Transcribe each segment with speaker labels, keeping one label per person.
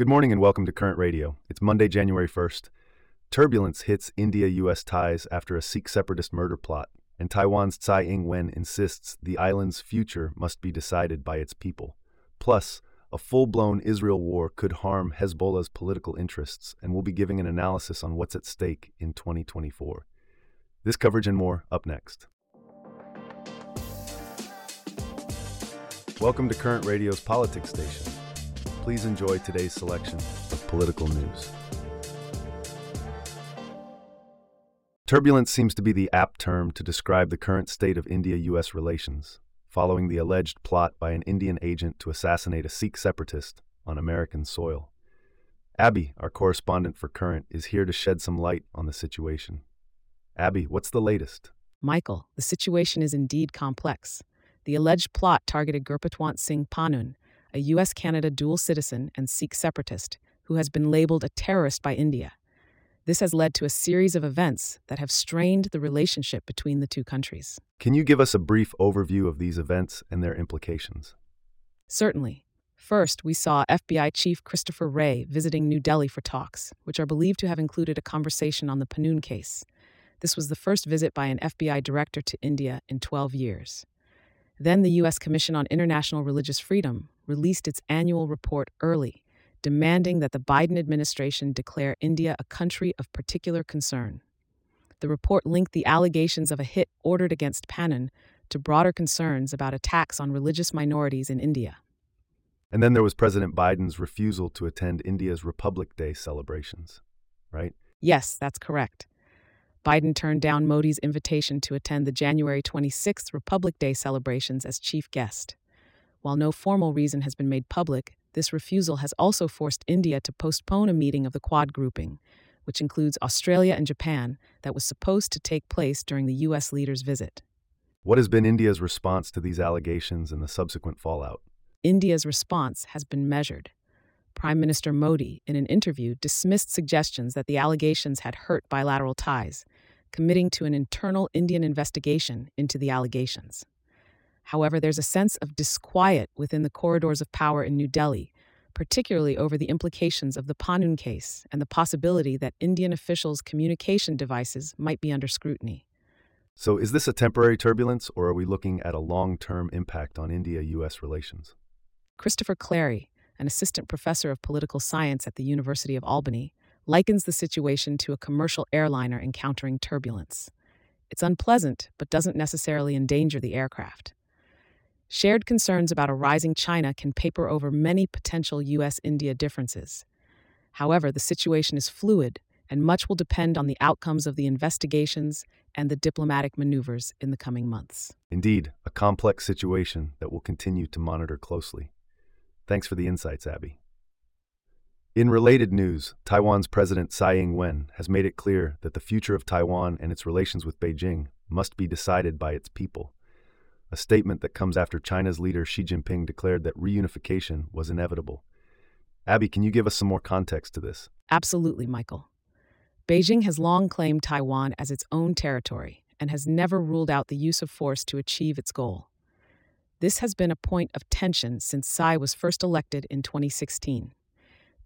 Speaker 1: Good morning and welcome to Current Radio. It's Monday, January 1st. Turbulence hits India US ties after a Sikh separatist murder plot, and Taiwan's Tsai Ing wen insists the island's future must be decided by its people. Plus, a full blown Israel war could harm Hezbollah's political interests, and we'll be giving an analysis on what's at stake in 2024. This coverage and more up next. Welcome to Current Radio's Politics Station. Please enjoy today's selection of political news. Turbulence seems to be the apt term to describe the current state of India US relations, following the alleged plot by an Indian agent to assassinate a Sikh separatist on American soil. Abby, our correspondent for Current, is here to shed some light on the situation. Abby, what's the latest?
Speaker 2: Michael, the situation is indeed complex. The alleged plot targeted Gurpatwant Singh Pannun, a U.S. Canada dual citizen and Sikh separatist who has been labeled a terrorist by India. This has led to a series of events that have strained the relationship between the two countries.
Speaker 1: Can you give us a brief overview of these events and their implications?
Speaker 2: Certainly. First, we saw FBI Chief Christopher Wray visiting New Delhi for talks, which are believed to have included a conversation on the Pannun case. This was the first visit by an FBI director to India in 12 years. Then the U.S. Commission on International Religious Freedom released its annual report early, demanding that the Biden administration declare India a country of particular concern. The report linked the allegations of a hit ordered against Pannun to broader concerns about attacks on religious minorities in India.
Speaker 1: And then there was President Biden's refusal to attend India's Republic Day celebrations, right?
Speaker 2: Yes, that's correct. Biden turned down Modi's invitation to attend the January 26th Republic Day celebrations as chief guest. While no formal reason has been made public, this refusal has also forced India to postpone a meeting of the Quad grouping, which includes Australia and Japan, that was supposed to take place during the U.S. leader's visit.
Speaker 1: What has been India's response to these allegations and the subsequent fallout?
Speaker 2: India's response has been measured. Prime Minister Modi, in an interview, dismissed suggestions that the allegations had hurt bilateral ties, committing to an internal Indian investigation into the allegations. However, there's a sense of disquiet within the corridors of power in New Delhi, particularly over the implications of the Pannun case and the possibility that Indian officials' communication devices might be under scrutiny.
Speaker 1: So, is this a temporary turbulence, or are we looking at a long term impact on India US relations?
Speaker 2: Christopher Clary, an assistant professor of political science at the University of Albany, likens the situation to a commercial airliner encountering turbulence. It's unpleasant, but doesn't necessarily endanger the aircraft. Shared concerns about a rising China can paper over many potential US India differences. However, the situation is fluid, and much will depend on the outcomes of the investigations and the diplomatic maneuvers in the coming months.
Speaker 1: Indeed, a complex situation that we'll continue to monitor closely. Thanks for the insights, Abby. In related news, Taiwan's President Tsai Ing wen has made it clear that the future of Taiwan and its relations with Beijing must be decided by its people. A statement that comes after China's leader Xi Jinping declared that reunification was inevitable. Abby, can you give us some more context to this?
Speaker 2: Absolutely, Michael. Beijing has long claimed Taiwan as its own territory and has never ruled out the use of force to achieve its goal. This has been a point of tension since Tsai was first elected in 2016.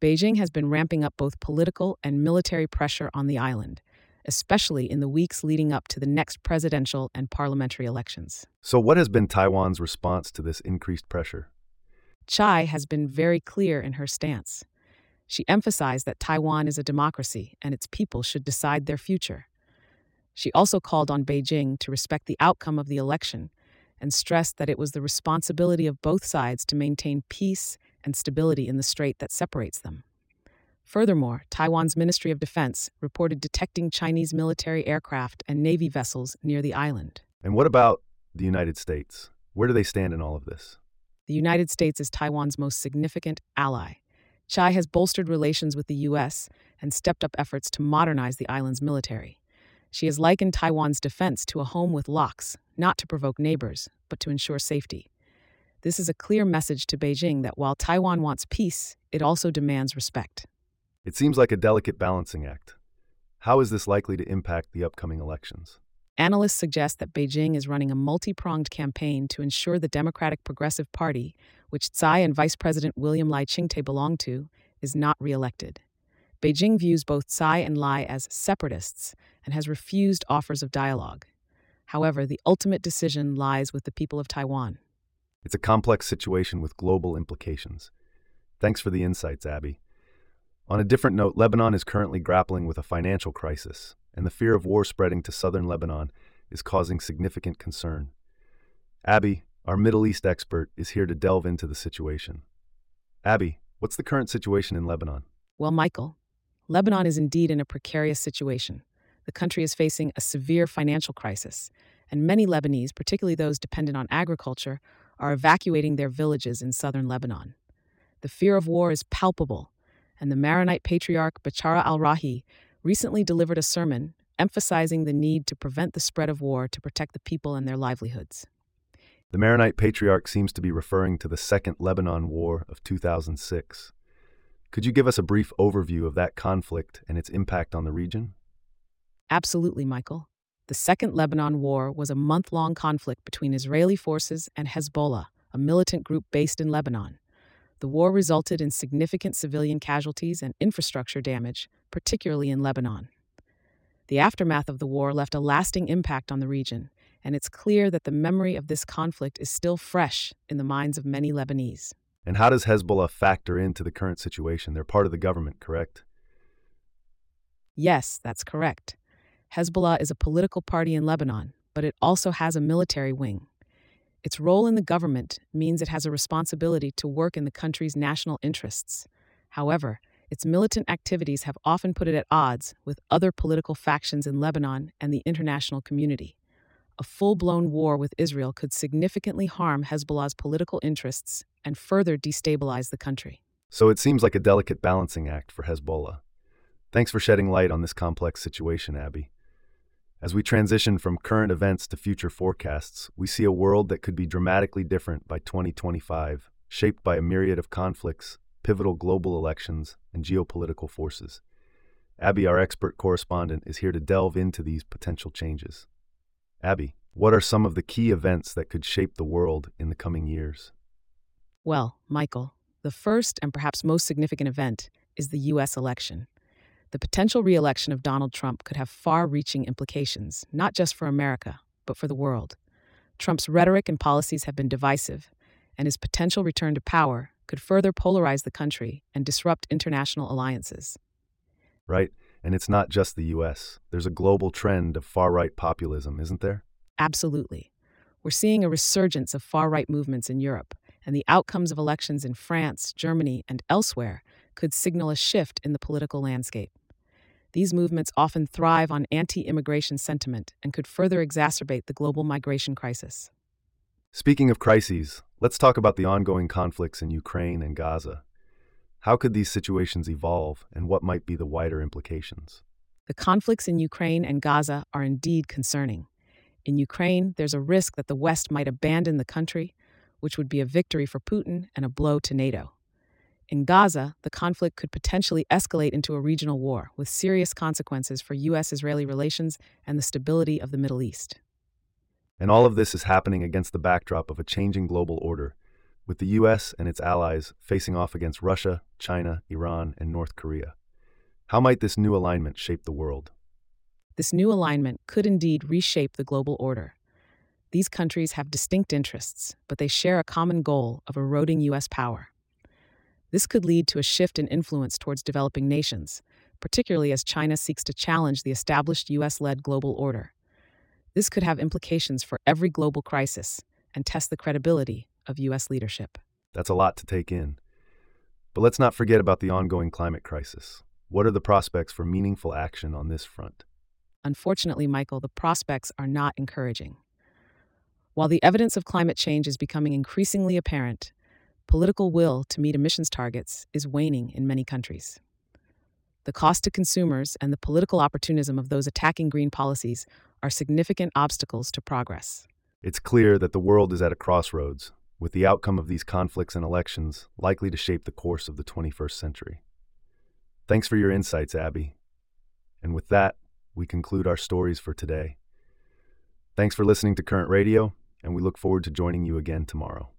Speaker 2: Beijing has been ramping up both political and military pressure on the island, especially in the weeks leading up to the next presidential and parliamentary elections.
Speaker 1: So, what has been Taiwan's response to this increased pressure?
Speaker 2: Tsai has been very clear in her stance. She emphasized that Taiwan is a democracy and its people should decide their future. She also called on Beijing to respect the outcome of the election and stressed that it was the responsibility of both sides to maintain peace and stability in the strait that separates them. Furthermore, Taiwan's Ministry of Defense reported detecting Chinese military aircraft and Navy vessels near the island.
Speaker 1: And what about the United States? Where do they stand in all of this?
Speaker 2: The United States is Taiwan's most significant ally. Tsai has bolstered relations with the U.S. and stepped up efforts to modernize the island's military. She has likened Taiwan's defense to a home with locks, not to provoke neighbors, but to ensure safety. This is a clear message to Beijing that while Taiwan wants peace, it also demands respect.
Speaker 1: It seems like a delicate balancing act. How is this likely to impact the upcoming elections?
Speaker 2: Analysts suggest that Beijing is running a multi pronged campaign to ensure the Democratic Progressive Party, which Tsai and Vice President William Lai Ching-te belong to, is not reelected. Beijing views both Tsai and Lai as separatists and has refused offers of dialogue. However, the ultimate decision lies with the people of Taiwan.
Speaker 1: It's a complex situation with global implications. Thanks for the insights, Abby. On a different note, Lebanon is currently grappling with a financial crisis, and the fear of war spreading to southern Lebanon is causing significant concern. Abby, our Middle East expert, is here to delve into the situation. Abby, what's the current situation in Lebanon?
Speaker 2: Well, Michael, Lebanon is indeed in a precarious situation. The country is facing a severe financial crisis, and many Lebanese, particularly those dependent on agriculture, are evacuating their villages in southern Lebanon. The fear of war is palpable, and the Maronite patriarch Bechara al Rahi recently delivered a sermon emphasizing the need to prevent the spread of war to protect the people and their livelihoods.
Speaker 1: The Maronite patriarch seems to be referring to the Second Lebanon War of 2006. Could you give us a brief overview of that conflict and its impact on the region?
Speaker 2: Absolutely, Michael. The Second Lebanon War was a month long conflict between Israeli forces and Hezbollah, a militant group based in Lebanon. The war resulted in significant civilian casualties and infrastructure damage, particularly in Lebanon. The aftermath of the war left a lasting impact on the region, and it's clear that the memory of this conflict is still fresh in the minds of many Lebanese.
Speaker 1: And how does Hezbollah factor into the current situation? They're part of the government, correct?
Speaker 2: Yes, that's correct. Hezbollah is a political party in Lebanon, but it also has a military wing. Its role in the government means it has a responsibility to work in the country's national interests. However, its militant activities have often put it at odds with other political factions in Lebanon and the international community. A full blown war with Israel could significantly harm Hezbollah's political interests and further destabilize the country.
Speaker 1: So it seems like a delicate balancing act for Hezbollah. Thanks for shedding light on this complex situation, Abby. As we transition from current events to future forecasts, we see a world that could be dramatically different by 2025, shaped by a myriad of conflicts, pivotal global elections, and geopolitical forces. Abby, our expert correspondent, is here to delve into these potential changes. Abby, what are some of the key events that could shape the world in the coming years?
Speaker 2: Well, Michael, the first and perhaps most significant event is the U.S. election. The potential re election of Donald Trump could have far reaching implications, not just for America, but for the world. Trump's rhetoric and policies have been divisive, and his potential return to power could further polarize the country and disrupt international alliances.
Speaker 1: Right, and it's not just the US. There's a global trend of far right populism, isn't there?
Speaker 2: Absolutely. We're seeing a resurgence of far right movements in Europe, and the outcomes of elections in France, Germany, and elsewhere could signal a shift in the political landscape. These movements often thrive on anti immigration sentiment and could further exacerbate the global migration crisis.
Speaker 1: Speaking of crises, let's talk about the ongoing conflicts in Ukraine and Gaza. How could these situations evolve, and what might be the wider implications?
Speaker 2: The conflicts in Ukraine and Gaza are indeed concerning. In Ukraine, there's a risk that the West might abandon the country, which would be a victory for Putin and a blow to NATO. In Gaza, the conflict could potentially escalate into a regional war with serious consequences for U.S. Israeli relations and the stability of the Middle East.
Speaker 1: And all of this is happening against the backdrop of a changing global order, with the U.S. and its allies facing off against Russia, China, Iran, and North Korea. How might this new alignment shape the world?
Speaker 2: This new alignment could indeed reshape the global order. These countries have distinct interests, but they share a common goal of eroding U.S. power. This could lead to a shift in influence towards developing nations, particularly as China seeks to challenge the established US led global order. This could have implications for every global crisis and test the credibility of US leadership.
Speaker 1: That's a lot to take in. But let's not forget about the ongoing climate crisis. What are the prospects for meaningful action on this front?
Speaker 2: Unfortunately, Michael, the prospects are not encouraging. While the evidence of climate change is becoming increasingly apparent, political will to meet emissions targets is waning in many countries. The cost to consumers and the political opportunism of those attacking green policies are significant obstacles to progress.
Speaker 1: It's clear that the world is at a crossroads, with the outcome of these conflicts and elections likely to shape the course of the 21st century. Thanks for your insights, Abby. And with that, we conclude our stories for today. Thanks for listening to Current Radio, and we look forward to joining you again tomorrow.